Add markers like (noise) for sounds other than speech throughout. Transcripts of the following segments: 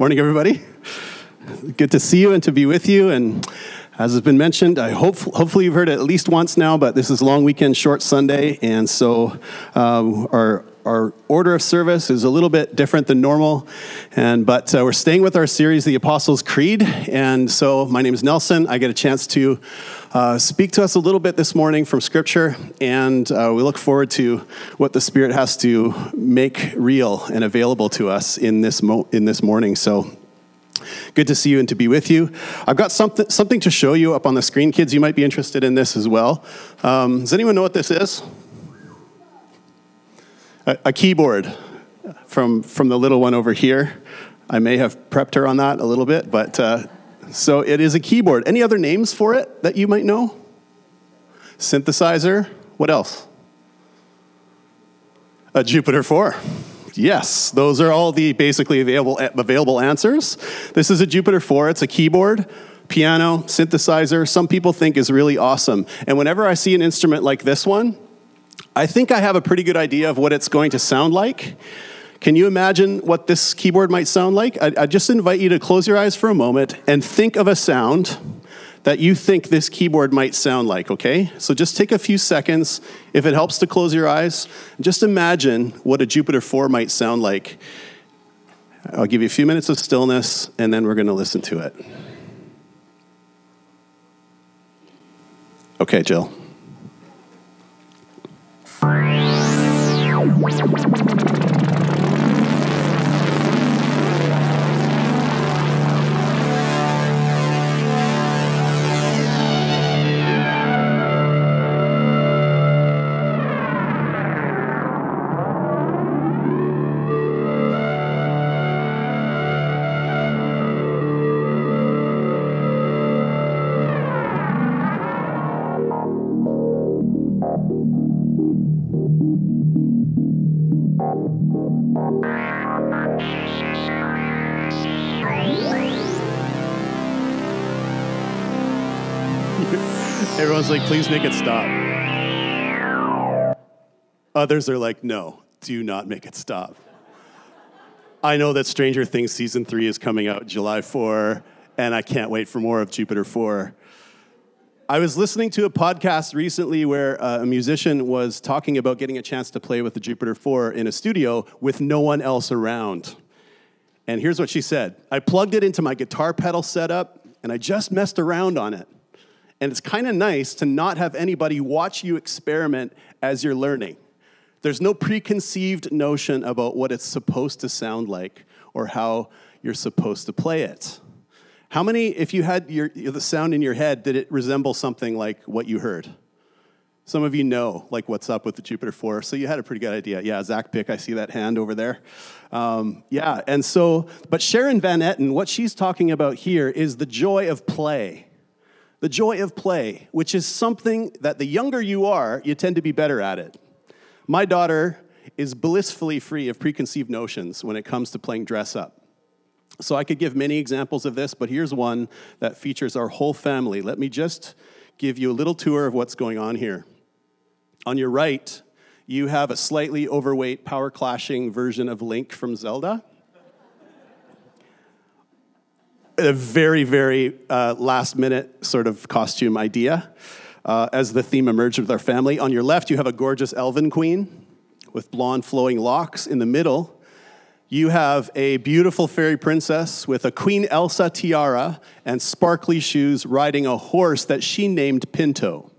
Morning, everybody. Good to see you and to be with you. And as has been mentioned, I hope hopefully you've heard it at least once now. But this is long weekend, short Sunday, and so um, our our order of service is a little bit different than normal, and but uh, we're staying with our series, the Apostles' Creed. And so my name is Nelson. I get a chance to uh, speak to us a little bit this morning from Scripture, and uh, we look forward to what the Spirit has to make real and available to us in this mo- in this morning. So. Good to see you and to be with you. I've got something, something to show you up on the screen. Kids, you might be interested in this as well. Um, does anyone know what this is? A, keyboard from, from the little one over here. I may have prepped her on that a little bit, but uh, so it is a keyboard. Any other names for it that you might know? Synthesizer. What else? A Jupiter 4. Yes, those are all the basically available, available answers. This is a Jupiter 4. It's a keyboard, piano, synthesizer. Some people think is really awesome. And whenever I see an instrument like this one, I think I have a pretty good idea of what it's going to sound like. Can you imagine what this keyboard might sound like? I, I just invite you to close your eyes for a moment and think of a sound that you think this keyboard might sound like, okay? So just take a few seconds. If it helps to close your eyes, just imagine what a Jupiter 4 might sound like. I'll give you a few minutes of stillness, and then we're going to listen to it. Okay, Jill. Thank you. Everyone's like, please make it stop. Others are like, no, do not make it stop. I know that Stranger Things season three is coming out July 4, and I can't wait for more of Jupiter 4. I was listening to a podcast recently where uh, a musician was talking about getting a chance to play with the Jupiter 4 in a studio with no one else around. And here's what she said I plugged it into my guitar pedal setup and I just messed around on it. And it's kind of nice to not have anybody watch you experiment as you're learning. There's no preconceived notion about what it's supposed to sound like or how you're supposed to play it. How many, if you had your, the sound in your head, did it resemble something like what you heard? Some of you know, like, what's up with the Jupiter 4, so you had a pretty good idea. Yeah, Zach Pick, I see that hand over there. Um, yeah, and so, but Sharon Van Etten, what she's talking about here is the joy of play. The joy of play, which is something that the younger you are, you tend to be better at it. My daughter is blissfully free of preconceived notions when it comes to playing dress up. So I could give many examples of this, but here's one that features our whole family. Let me just give you a little tour of what's going on here. On your right, you have a slightly overweight, power clashing version of Link from Zelda. A very, very uh, last minute sort of costume idea uh, as the theme emerged with our family. On your left, you have a gorgeous elven queen with blonde flowing locks. In the middle, you have a beautiful fairy princess with a Queen Elsa tiara and sparkly shoes riding a horse that she named Pinto.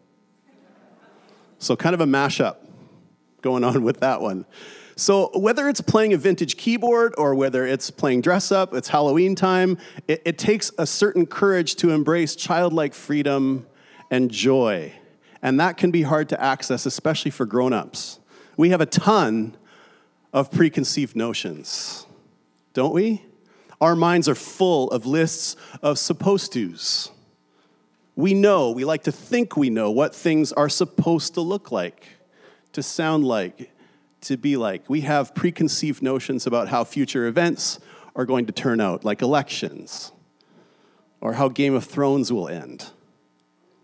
So, kind of a mashup going on with that one. So, whether it's playing a vintage keyboard or whether it's playing dress up, it's Halloween time, it, it takes a certain courage to embrace childlike freedom and joy. And that can be hard to access, especially for grown ups. We have a ton of preconceived notions, don't we? Our minds are full of lists of supposed tos. We know, we like to think we know what things are supposed to look like, to sound like, to be like. We have preconceived notions about how future events are going to turn out, like elections, or how Game of Thrones will end.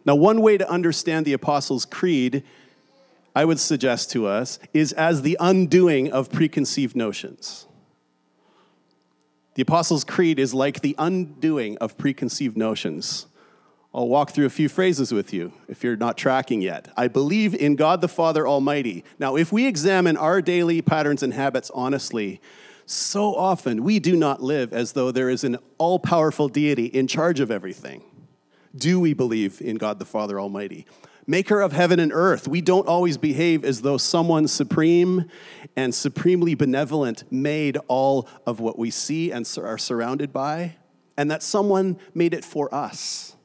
Now, one way to understand the Apostles' Creed I would suggest to us is as the undoing of preconceived notions. The Apostles' Creed is like the undoing of preconceived notions. I'll walk through a few phrases with you if you're not tracking yet. I believe in God the Father Almighty. Now, if we examine our daily patterns and habits honestly, so often we do not live as though there is an all powerful deity in charge of everything. Do we believe in God the Father Almighty? maker of heaven and earth. We don't always behave as though someone supreme and supremely benevolent made all of what we see and are surrounded by, and that someone made it for us.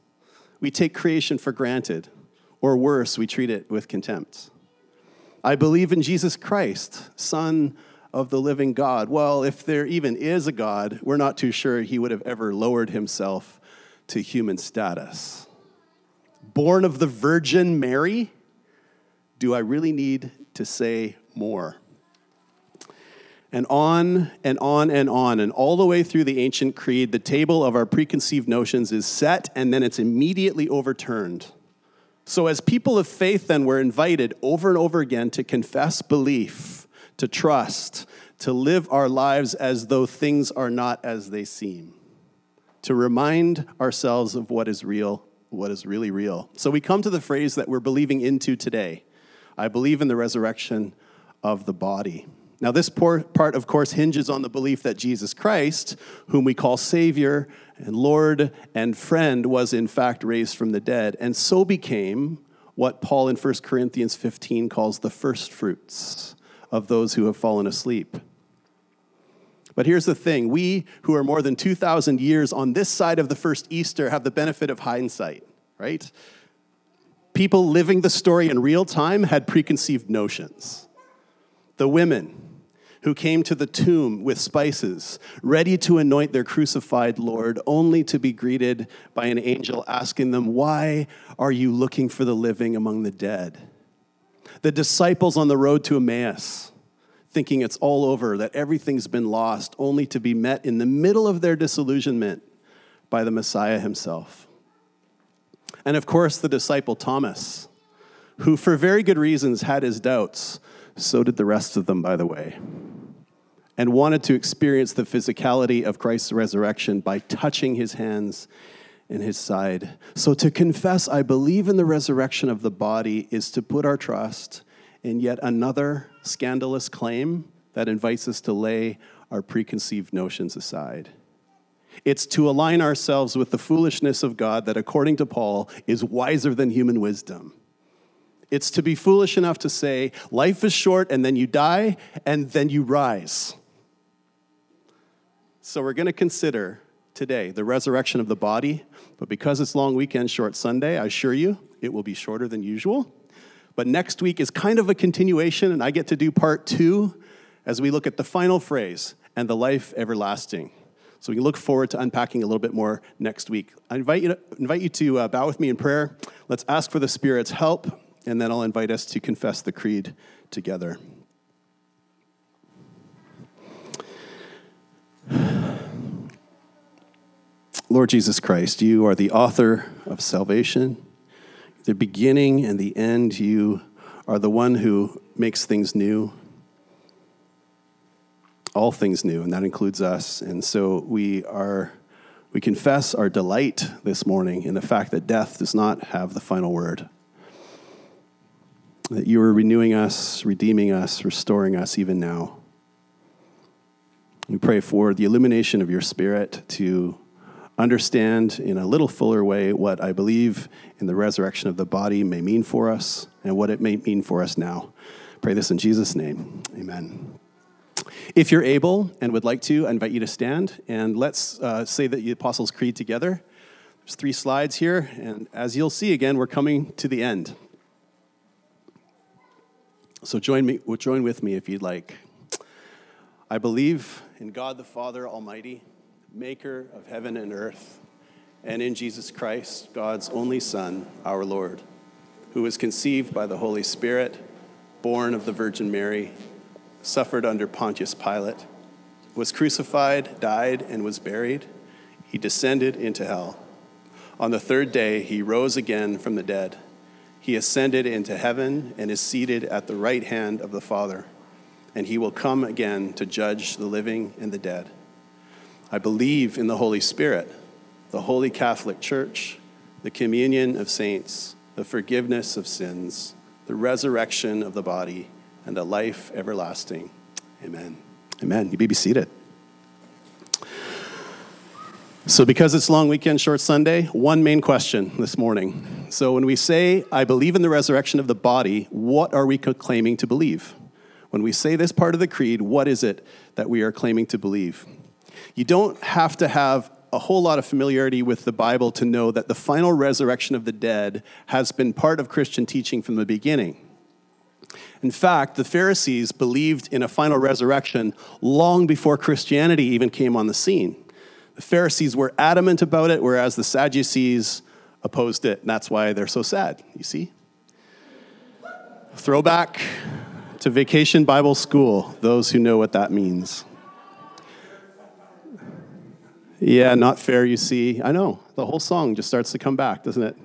We take creation for granted, or worse, we treat it with contempt. I believe in Jesus Christ, Son of the living God. Well, if there even is a God, we're not too sure he would have ever lowered himself to human status born of the Virgin Mary? Do I really need to say more? And on and on and on, and all the way through the ancient creed, the table of our preconceived notions is set and then it's immediately overturned. So, as people of faith, then, we're invited over and over again to confess belief, to trust, to live our lives as though things are not as they seem, to remind ourselves of what is real what is really real. So we come to the phrase that we're believing into today I believe in the resurrection of the body. Now, this part, of course, hinges on the belief that Jesus Christ, whom we call Savior and Lord and friend, was in fact raised from the dead, and so became what Paul in 1 Corinthians 15 calls the first fruits of those who have fallen asleep. But here's the thing we who are more than 2,000 years on this side of the first Easter have the benefit of hindsight, right? People living the story in real time had preconceived notions. The women who came to the tomb with spices, ready to anoint their crucified Lord, only to be greeted by an angel asking them, Why are you looking for the living among the dead? The disciples on the road to Emmaus thinking it's all over, that everything's been lost, only to be met in the middle of their disillusionment by the Messiah himself. And of course, the disciple Thomas, who for very good reasons had his doubts, so did the rest of them, by the way, and wanted to experience the physicality of Christ's resurrection by touching his hands and his side. So to confess, I believe in the resurrection of the body, is to put our trust in yet another scandalous claim that invites us to lay our preconceived notions aside. It's to align ourselves with the foolishness of God that, according to Paul, is wiser than human wisdom. It's to be foolish enough to say, life is short and then you die and then you rise. So, we're going to consider today the resurrection of the body, but because it's long weekend, short Sunday, I assure you it will be shorter than usual. But next week is kind of a continuation, and I get to do part two as we look at the final phrase and the life everlasting. So we can look forward to unpacking a little bit more next week. I invite you to, invite you to uh, bow with me in prayer. Let's ask for the Spirit's help, and then I'll invite us to confess the creed together. Lord Jesus Christ, you are the author of salvation the beginning and the end. You are the one who makes things new, all things new, and that includes us. And so we are. We confess our delight this morning in the fact that death does not have the final word. That you are renewing us, redeeming us, restoring us even now. We pray for the illumination of your Spirit to understand in a little fuller way what I believe in the resurrection of the body may mean for us and what it may mean for us now. Pray this in Jesus' name. Amen. If you're able and would like to, I invite you to stand and let's uh, say the Apostles' Creed together. There's three slides here, and as you'll see again, we're coming to the end. So join me, join with me if you'd like. I believe in God the Father Almighty maker of heaven and earth, and in Jesus Christ, God's only Son, our Lord, who was conceived by the Holy Spirit, born of the Virgin Mary, suffered under Pontius Pilate, was crucified, died, and was buried. He descended into hell. On the third day, he rose again from the dead. He ascended into heaven and is seated at the right hand of the Father, and he will come again to judge the living and the dead. I believe in the Holy Spirit, the Holy Catholic Church, the communion of saints, the forgiveness of sins, the resurrection of the body, and the life everlasting. Amen. Amen. You may be seated. So, because it's long weekend, short Sunday, one main question this morning. So, when we say, I believe in the resurrection of the body, what are we claiming to believe? When we say this part of the creed, what is it that we are claiming to believe? You don't have to have a whole lot of familiarity with the Bible to know that the final resurrection of the dead has been part of Christian teaching from the beginning. In fact, the Pharisees believed in a final resurrection long before Christianity even came on the scene. The Pharisees were adamant about it, whereas the Sadducees opposed it, and that's why they're so sad, you see? Throwback to Vacation Bible School, those who know what that means. Yeah, not fair, you see. I know. The whole song just starts to come back, doesn't it?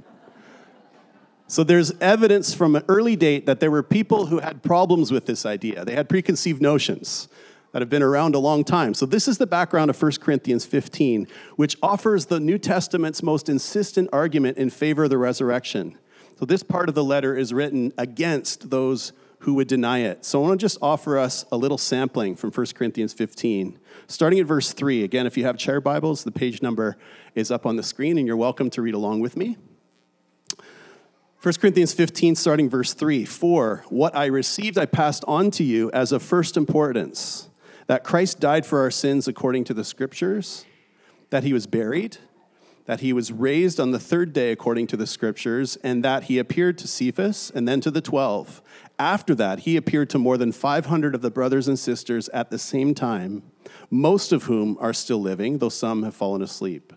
So there's evidence from an early date that there were people who had problems with this idea. They had preconceived notions that have been around a long time. So this is the background of 1 Corinthians 15, which offers the New Testament's most insistent argument in favor of the resurrection. So this part of the letter is written against those who would deny it. So I want to just offer us a little sampling from 1 Corinthians 15. Starting at verse 3. Again, if you have chair Bibles, the page number is up on the screen, and you're welcome to read along with me. 1 Corinthians 15, starting verse 3 For what I received, I passed on to you as of first importance that Christ died for our sins according to the scriptures, that he was buried, that he was raised on the third day according to the scriptures, and that he appeared to Cephas and then to the twelve. After that, he appeared to more than 500 of the brothers and sisters at the same time, most of whom are still living, though some have fallen asleep.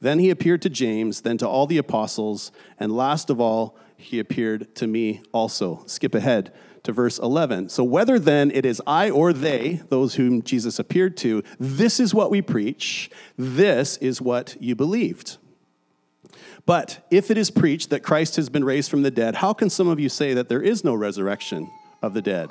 Then he appeared to James, then to all the apostles, and last of all, he appeared to me also. Skip ahead to verse 11. So, whether then it is I or they, those whom Jesus appeared to, this is what we preach, this is what you believed. But if it is preached that Christ has been raised from the dead, how can some of you say that there is no resurrection of the dead?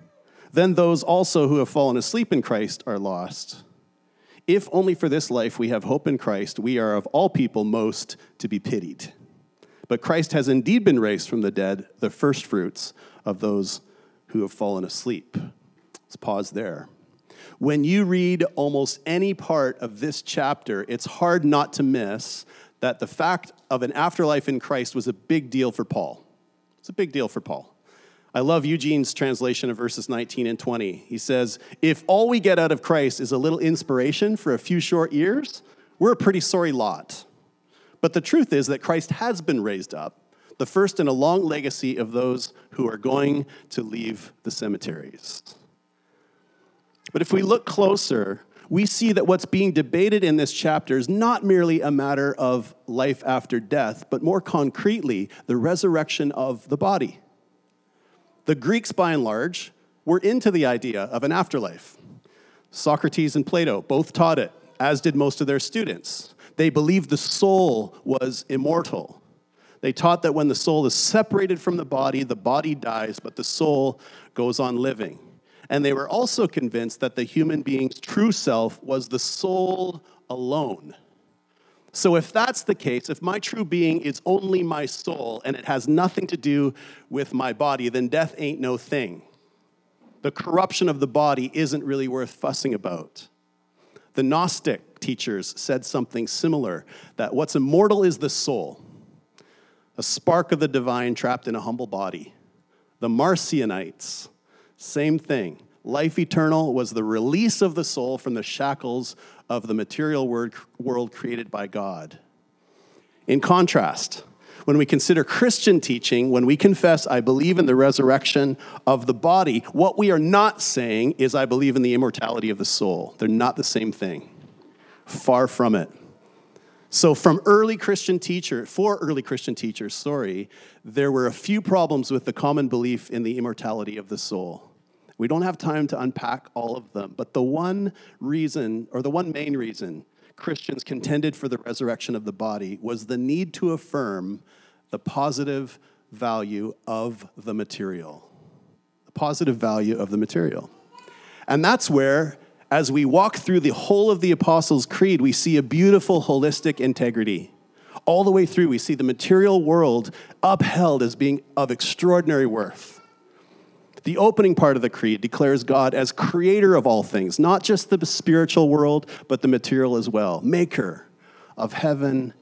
Then those also who have fallen asleep in Christ are lost. If only for this life we have hope in Christ, we are of all people most to be pitied. But Christ has indeed been raised from the dead, the firstfruits of those who have fallen asleep. Let's pause there. When you read almost any part of this chapter, it's hard not to miss that the fact of an afterlife in Christ was a big deal for Paul. It's a big deal for Paul. I love Eugene's translation of verses 19 and 20. He says, If all we get out of Christ is a little inspiration for a few short years, we're a pretty sorry lot. But the truth is that Christ has been raised up, the first in a long legacy of those who are going to leave the cemeteries. But if we look closer, we see that what's being debated in this chapter is not merely a matter of life after death, but more concretely, the resurrection of the body. The Greeks, by and large, were into the idea of an afterlife. Socrates and Plato both taught it, as did most of their students. They believed the soul was immortal. They taught that when the soul is separated from the body, the body dies, but the soul goes on living. And they were also convinced that the human being's true self was the soul alone. So, if that's the case, if my true being is only my soul and it has nothing to do with my body, then death ain't no thing. The corruption of the body isn't really worth fussing about. The Gnostic teachers said something similar that what's immortal is the soul, a spark of the divine trapped in a humble body. The Marcionites same thing. Life eternal was the release of the soul from the shackles of the material world created by God. In contrast, when we consider Christian teaching, when we confess, I believe in the resurrection of the body, what we are not saying is, I believe in the immortality of the soul. They're not the same thing. Far from it. So, from early Christian teacher, for early Christian teachers, sorry, there were a few problems with the common belief in the immortality of the soul. We don't have time to unpack all of them, but the one reason, or the one main reason, Christians contended for the resurrection of the body was the need to affirm the positive value of the material. The positive value of the material. And that's where as we walk through the whole of the Apostles' Creed, we see a beautiful holistic integrity. All the way through, we see the material world upheld as being of extraordinary worth. The opening part of the creed declares God as creator of all things, not just the spiritual world, but the material as well, maker of heaven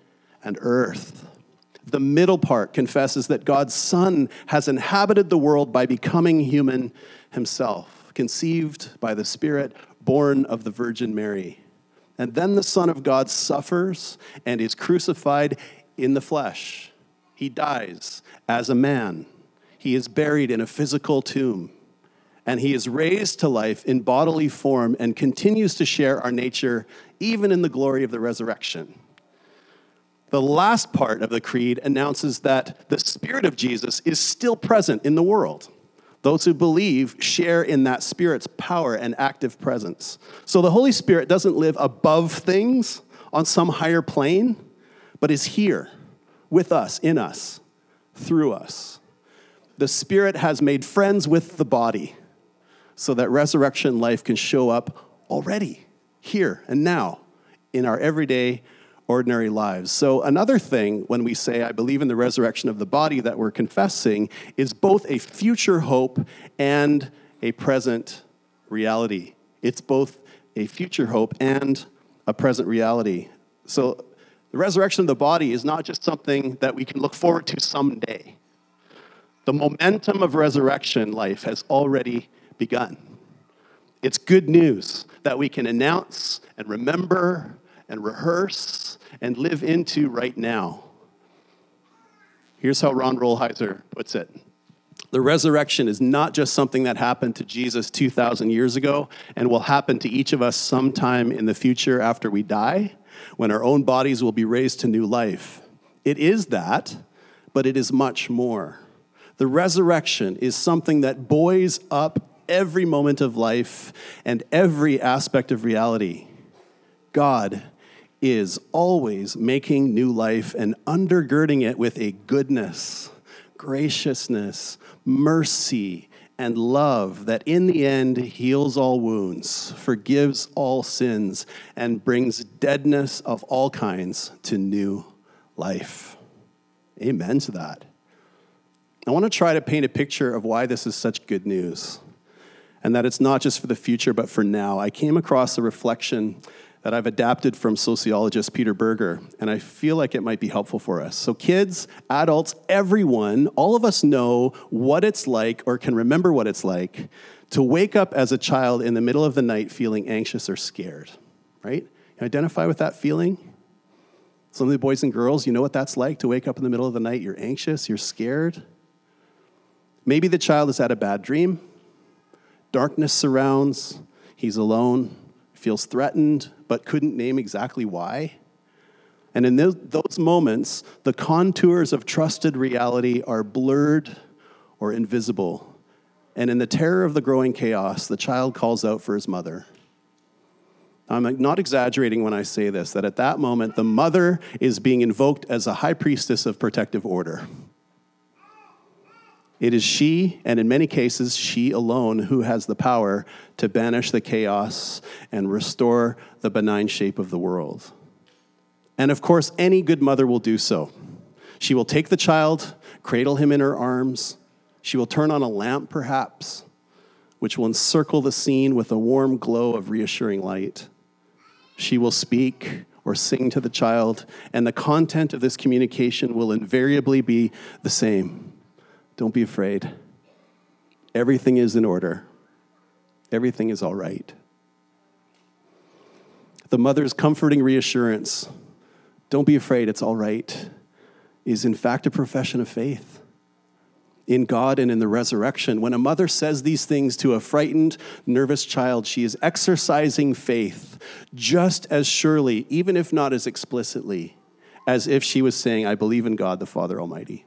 and earth. The middle part confesses that God's Son has inhabited the world by becoming human himself, conceived by the Spirit, born of the Virgin Mary. And then the Son of God suffers and is crucified in the flesh. He dies as a man. He is buried in a physical tomb. And he is raised to life in bodily form and continues to share our nature even in the glory of the resurrection. The last part of the creed announces that the Spirit of Jesus is still present in the world. Those who believe share in that Spirit's power and active presence. So the Holy Spirit doesn't live above things on some higher plane, but is here with us, in us, through us. The Spirit has made friends with the body so that resurrection life can show up already, here and now, in our everyday ordinary lives. So, another thing when we say, I believe in the resurrection of the body that we're confessing, is both a future hope and a present reality. It's both a future hope and a present reality. So, the resurrection of the body is not just something that we can look forward to someday. The momentum of resurrection life has already begun. It's good news that we can announce and remember and rehearse and live into right now. Here's how Ron Rolheiser puts it The resurrection is not just something that happened to Jesus 2,000 years ago and will happen to each of us sometime in the future after we die, when our own bodies will be raised to new life. It is that, but it is much more. The resurrection is something that buoys up every moment of life and every aspect of reality. God is always making new life and undergirding it with a goodness, graciousness, mercy, and love that in the end heals all wounds, forgives all sins, and brings deadness of all kinds to new life. Amen to that. I want to try to paint a picture of why this is such good news and that it's not just for the future, but for now. I came across a reflection that I've adapted from sociologist Peter Berger, and I feel like it might be helpful for us. So, kids, adults, everyone, all of us know what it's like or can remember what it's like to wake up as a child in the middle of the night feeling anxious or scared, right? You identify with that feeling? Some of the boys and girls, you know what that's like to wake up in the middle of the night, you're anxious, you're scared. Maybe the child has had a bad dream, darkness surrounds, he's alone, feels threatened, but couldn't name exactly why. And in those moments, the contours of trusted reality are blurred or invisible. And in the terror of the growing chaos, the child calls out for his mother. I'm not exaggerating when I say this, that at that moment, the mother is being invoked as a high priestess of protective order. It is she, and in many cases, she alone, who has the power to banish the chaos and restore the benign shape of the world. And of course, any good mother will do so. She will take the child, cradle him in her arms. She will turn on a lamp, perhaps, which will encircle the scene with a warm glow of reassuring light. She will speak or sing to the child, and the content of this communication will invariably be the same don't be afraid. Everything is in order, everything is all right. The mother's comforting reassurance, don't be afraid, it's all right, is in fact a profession of faith in God and in the resurrection. When a mother says these things to a frightened, nervous child, she is exercising faith just as surely, even if not as explicitly, as if she was saying, I believe in God the Father Almighty.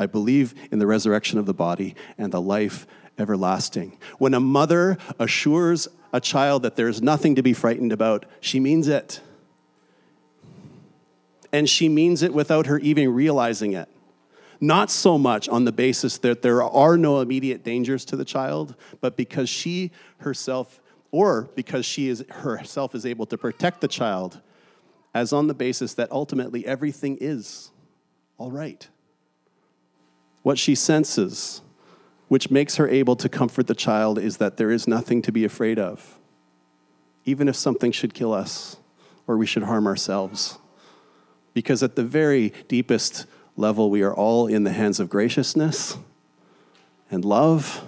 I believe in the resurrection of the body and the life everlasting. When a mother assures a child that there's nothing to be frightened about, she means it. And she means it without her even realizing it. Not so much on the basis that there are no immediate dangers to the child, but because she herself, or because she is herself is able to protect the child, as on the basis that ultimately everything is all right. What she senses which makes her able to comfort the child is that there is nothing to be afraid of, even if something should kill us or we should harm ourselves. Because at the very deepest level, we are all in the hands of graciousness and love,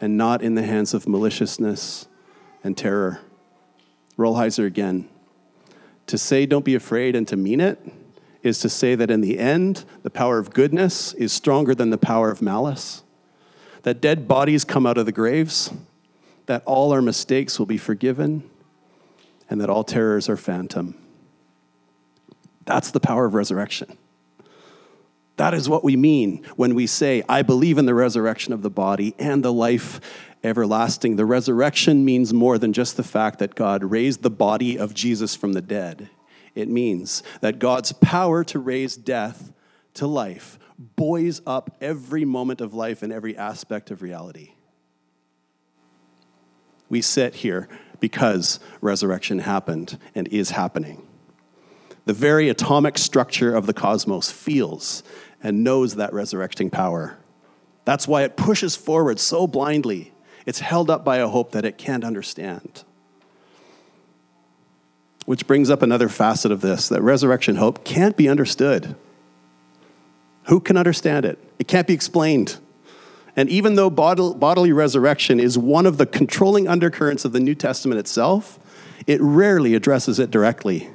and not in the hands of maliciousness and terror. Rolheiser again. To say don't be afraid and to mean it is to say that in the end, the power of goodness is stronger than the power of malice that dead bodies come out of the graves, that all our mistakes will be forgiven, and that all terrors are phantom. That's the power of resurrection. That is what we mean when we say, I believe in the resurrection of the body and the life everlasting. The resurrection means more than just the fact that God raised the body of Jesus from the dead. It means that God's power to raise death to life buoys up every moment of life and every aspect of reality. We sit here because resurrection happened and is happening. The very atomic structure of the cosmos feels and knows that resurrecting power. That's why it pushes forward so blindly. It's held up by a hope that it can't understand. Which brings up another facet of this that resurrection hope can't be understood. Who can understand it? It can't be explained. And even though bodily resurrection is one of the controlling undercurrents of the New Testament itself, it rarely addresses it directly.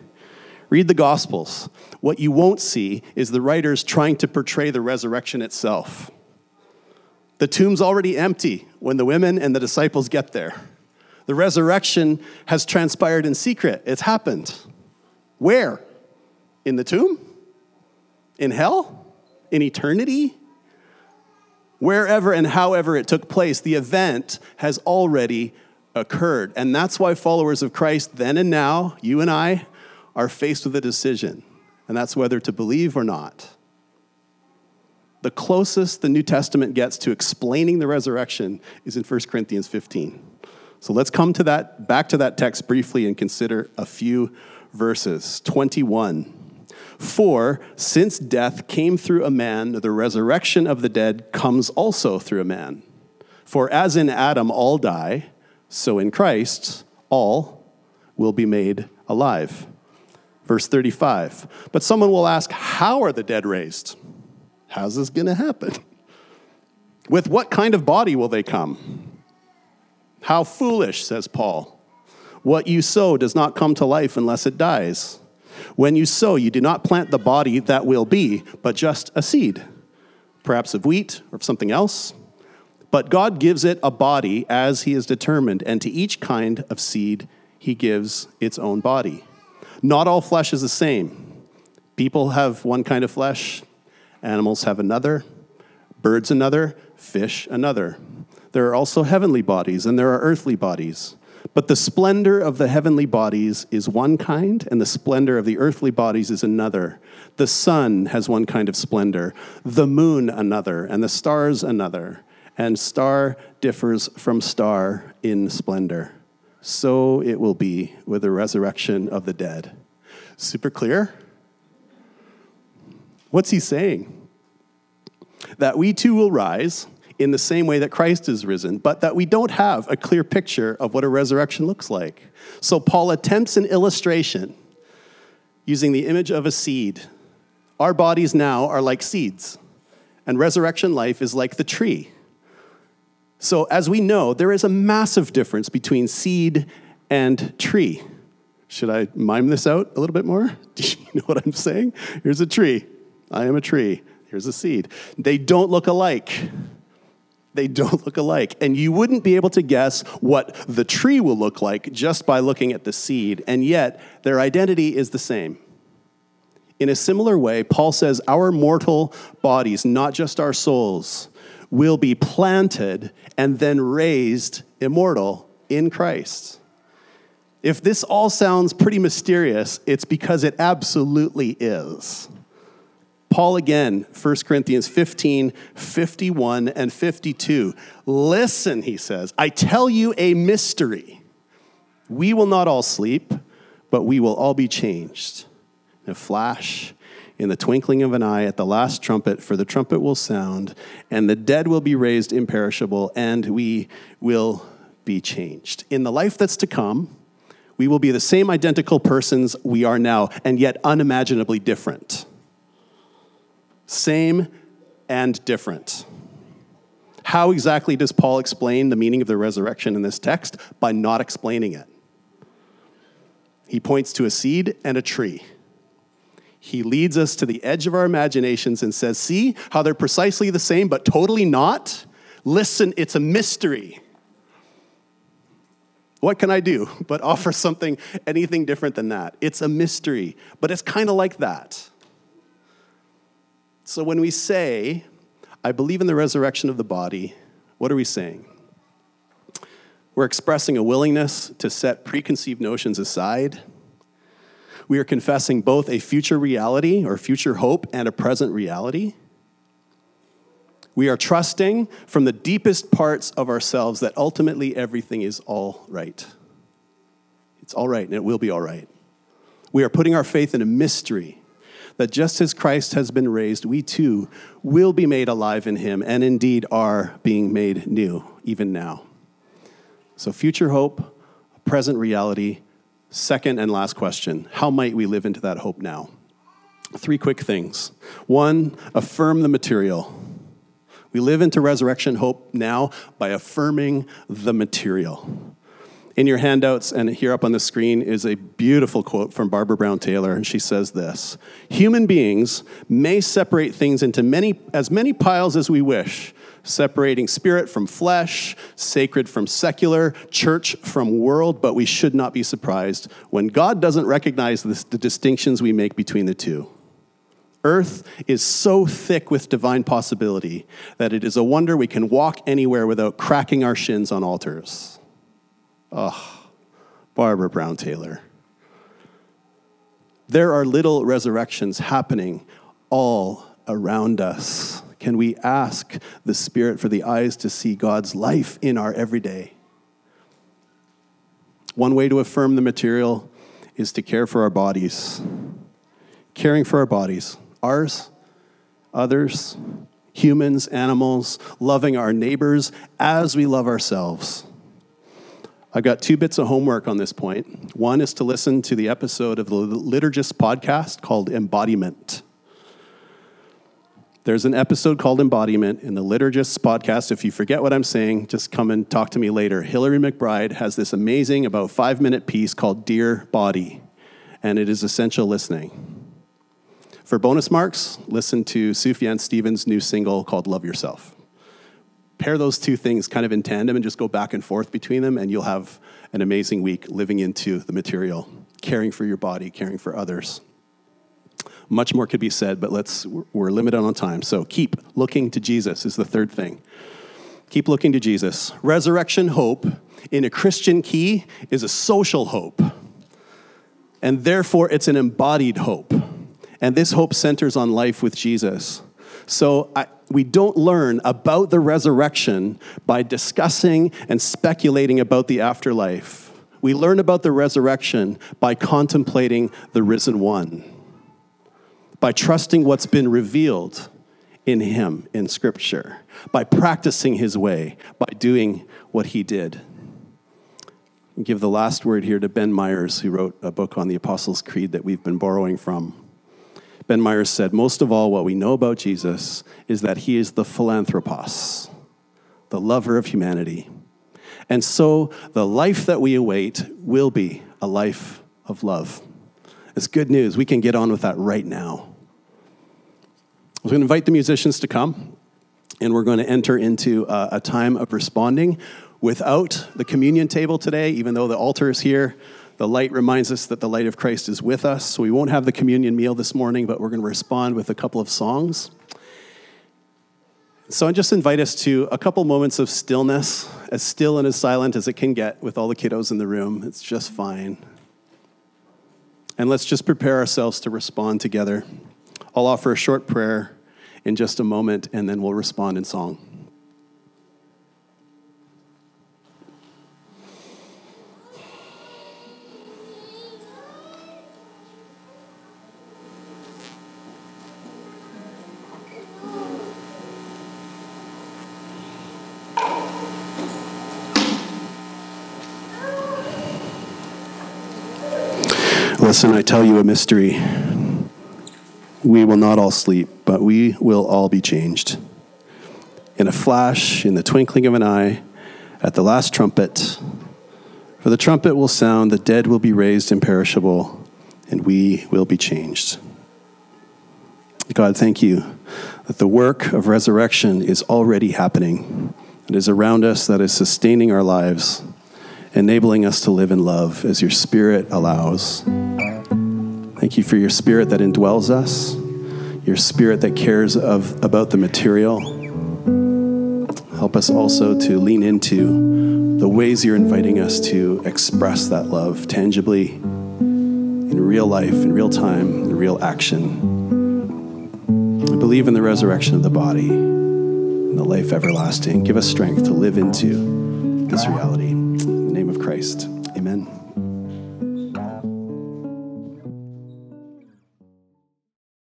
Read the Gospels. What you won't see is the writers trying to portray the resurrection itself. The tomb's already empty when the women and the disciples get there. The resurrection has transpired in secret. It's happened. Where? In the tomb? In hell? in eternity? Wherever and however it took place, the event has already occurred. And that's why followers of Christ, then and now, you and I, are faced with a decision. And that's whether to believe or not. The closest the New Testament gets to explaining the resurrection is in 1 Corinthians 15. So let's come to that back to that text briefly and consider a few verses. 21. For since death came through a man, the resurrection of the dead comes also through a man. For as in Adam all die, so in Christ all will be made alive. Verse 35. But someone will ask, How are the dead raised? How's this going to happen? With what kind of body will they come? How foolish, says Paul. What you sow does not come to life unless it dies. When you sow, you do not plant the body that will be, but just a seed, perhaps of wheat or of something else. But God gives it a body as He has determined, and to each kind of seed, He gives its own body. Not all flesh is the same. People have one kind of flesh, animals have another, birds another, fish another. There are also heavenly bodies, and there are earthly bodies. But the splendor of the heavenly bodies is one kind, and the splendor of the earthly bodies is another. The sun has one kind of splendor, the moon another, and the stars another. And star differs from star in splendor. So it will be with the resurrection of the dead. Super clear? What's he saying? That we too will rise in the same way that Christ is risen, but that we don't have a clear picture of what a resurrection looks like. So Paul attempts an illustration using the image of a seed. Our bodies now are like seeds, and resurrection life is like the tree. So, as we know, there is a massive difference between seed and tree. Should I mime this out a little bit more? (laughs) Do you know what I'm saying? Here's a tree. I am a tree. Here's a seed. They don't look alike. They don't look alike. And you wouldn't be able to guess what the tree will look like just by looking at the seed. And yet, their identity is the same. In a similar way, Paul says our mortal bodies, not just our souls, will be planted and then raised immortal in Christ. If this all sounds pretty mysterious, it's because it absolutely is. Paul again, 1 Corinthians 15, 51, and 52. Listen, he says, I tell you a mystery. We will not all sleep, but we will all be changed. In a flash, in the twinkling of an eye, at the last trumpet, for the trumpet will sound, and the dead will be raised imperishable, and we will be changed. In the life that's to come, we will be the same identical persons we are now, and yet unimaginably different. Same and different. How exactly does Paul explain the meaning of the resurrection in this text? By not explaining it. He points to a seed and a tree. He leads us to the edge of our imaginations and says, See how they're precisely the same, but totally not? Listen, it's a mystery. What can I do (laughs) but offer something, anything different than that? It's a mystery, but it's kind of like that. So when we say, I believe in the resurrection of the body, what are we saying? We're expressing a willingness to set preconceived notions aside. We are confessing both a future reality or future hope and a present reality. We are trusting from the deepest parts of ourselves that ultimately everything is all right. It's all right, and it will be all right. We are putting our faith in a mystery that just as Christ has been raised, we too will be made alive in him, and indeed are being made new, even now. So, future hope, present reality. Second and last question How might we live into that hope now? Three quick things. One, affirm the material. We live into resurrection hope now by affirming the material. In your handouts and here up on the screen is a beautiful quote from Barbara Brown Taylor, and she says this Human beings may separate things into many, as many piles as we wish, separating spirit from flesh, sacred from secular, church from world, but we should not be surprised when God doesn't recognize the distinctions we make between the two. Earth is so thick with divine possibility that it is a wonder we can walk anywhere without cracking our shins on altars. Oh, Barbara Brown Taylor. There are little resurrections happening all around us. Can we ask the Spirit for the eyes to see God's life in our everyday? One way to affirm the material is to care for our bodies. Caring for our bodies ours, others, humans, animals, loving our neighbors as we love ourselves. I've got two bits of homework on this point. One is to listen to the episode of the Liturgist podcast called Embodiment. There's an episode called Embodiment in the Liturgist podcast. If you forget what I'm saying, just come and talk to me later. Hillary McBride has this amazing, about five minute piece called Dear Body, and it is essential listening. For bonus marks, listen to Sufjan Stevens' new single called Love Yourself. Pair those two things kind of in tandem and just go back and forth between them, and you'll have an amazing week living into the material, caring for your body, caring for others. Much more could be said, but let's, we're limited on time. So keep looking to Jesus is the third thing. Keep looking to Jesus. Resurrection hope in a Christian key is a social hope, and therefore it's an embodied hope. And this hope centers on life with Jesus. So I, we don't learn about the resurrection by discussing and speculating about the afterlife. We learn about the resurrection by contemplating the risen one, by trusting what's been revealed in him in Scripture, by practicing his way, by doing what he did. I'll give the last word here to Ben Myers, who wrote a book on the Apostles' Creed that we've been borrowing from. Ben Myers said, Most of all, what we know about Jesus is that he is the philanthropos, the lover of humanity. And so the life that we await will be a life of love. It's good news. We can get on with that right now. I'm going to invite the musicians to come, and we're going to enter into a, a time of responding without the communion table today, even though the altar is here The light reminds us that the light of Christ is with us. So we won't have the communion meal this morning, but we're going to respond with a couple of songs. So I just invite us to a couple moments of stillness, as still and as silent as it can get with all the kiddos in the room. It's just fine. And let's just prepare ourselves to respond together. I'll offer a short prayer in just a moment, and then we'll respond in song. Listen, I tell you a mystery. We will not all sleep, but we will all be changed. In a flash, in the twinkling of an eye, at the last trumpet. For the trumpet will sound, the dead will be raised imperishable, and we will be changed. God, thank you that the work of resurrection is already happening. It is around us that is sustaining our lives, enabling us to live in love as your Spirit allows. Thank you for your spirit that indwells us, your spirit that cares of, about the material. Help us also to lean into the ways you're inviting us to express that love tangibly, in real life, in real time, in real action. We believe in the resurrection of the body and the life everlasting. Give us strength to live into this reality. Christ, amen.